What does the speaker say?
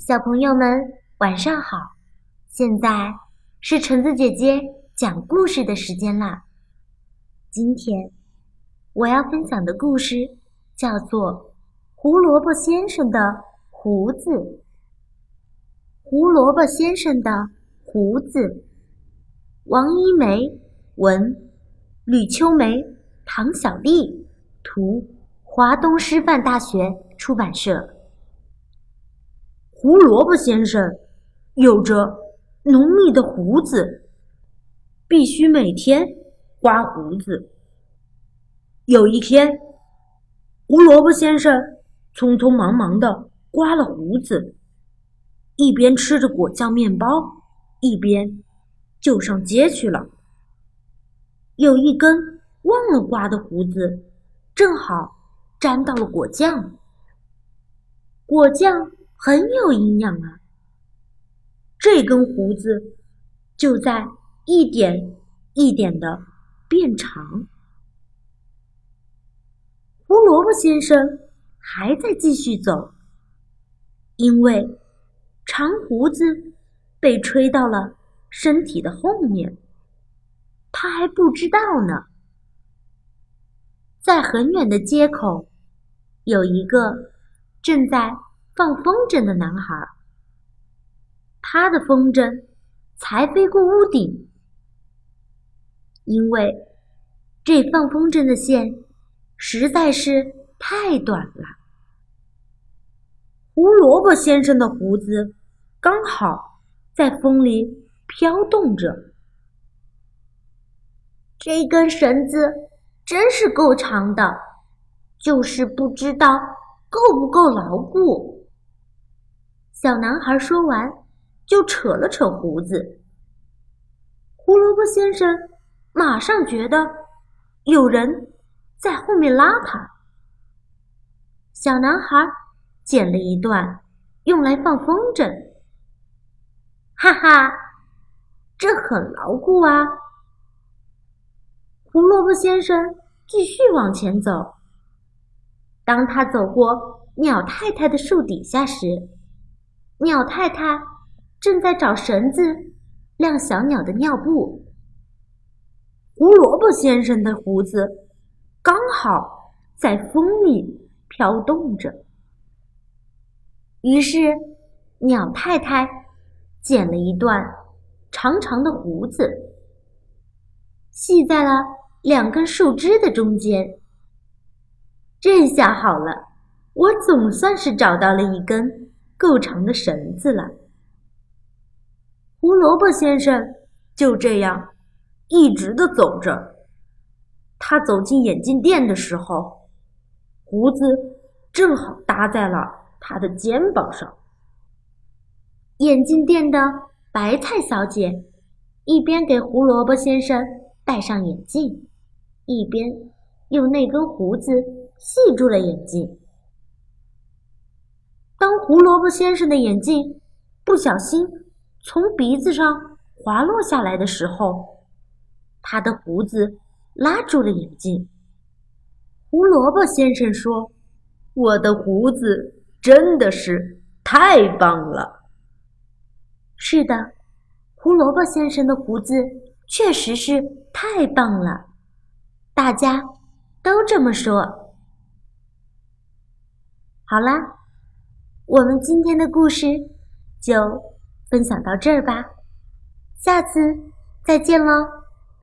小朋友们，晚上好！现在是橙子姐姐讲故事的时间啦。今天我要分享的故事叫做《胡萝卜先生的胡子》。胡萝卜先生的胡子，王一梅文，吕秋梅、唐小丽图，华东师范大学出版社。胡萝卜先生有着浓密的胡子，必须每天刮胡子。有一天，胡萝卜先生匆匆忙忙的刮了胡子，一边吃着果酱面包，一边就上街去了。有一根忘了刮的胡子，正好沾到了果酱，果酱。很有营养啊！这根胡子就在一点一点的变长。胡萝卜先生还在继续走，因为长胡子被吹到了身体的后面，他还不知道呢。在很远的街口，有一个正在。放风筝的男孩，他的风筝才飞过屋顶，因为这放风筝的线实在是太短了。胡萝卜先生的胡子刚好在风里飘动着，这根绳子真是够长的，就是不知道够不够牢固。小男孩说完，就扯了扯胡子。胡萝卜先生马上觉得有人在后面拉他。小男孩剪了一段，用来放风筝。哈哈，这很牢固啊！胡萝卜先生继续往前走。当他走过鸟太太的树底下时，鸟太太正在找绳子晾小鸟的尿布。胡萝卜先生的胡子刚好在风里飘动着，于是鸟太太剪了一段长长的胡子，系在了两根树枝的中间。这下好了，我总算是找到了一根。够长的绳子了。胡萝卜先生就这样一直的走着。他走进眼镜店的时候，胡子正好搭在了他的肩膀上。眼镜店的白菜小姐一边给胡萝卜先生戴上眼镜，一边用那根胡子系住了眼镜。胡萝卜先生的眼镜不小心从鼻子上滑落下来的时候，他的胡子拉住了眼镜。胡萝卜先生说：“我的胡子真的是太棒了。”是的，胡萝卜先生的胡子确实是太棒了，大家都这么说。好啦。我们今天的故事就分享到这儿吧，下次再见喽。